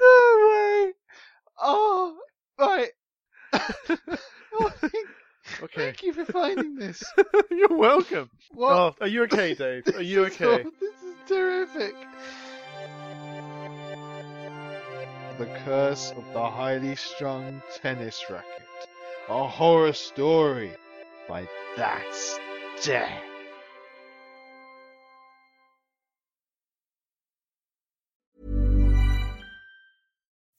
No way. Oh, right. oh, thank, Okay. thank you for finding this. You're welcome. What? Oh, are you okay, Dave? Are you okay? aw- This is terrific. The Curse of the Highly Strung Tennis Racket. A horror story by That's Dead.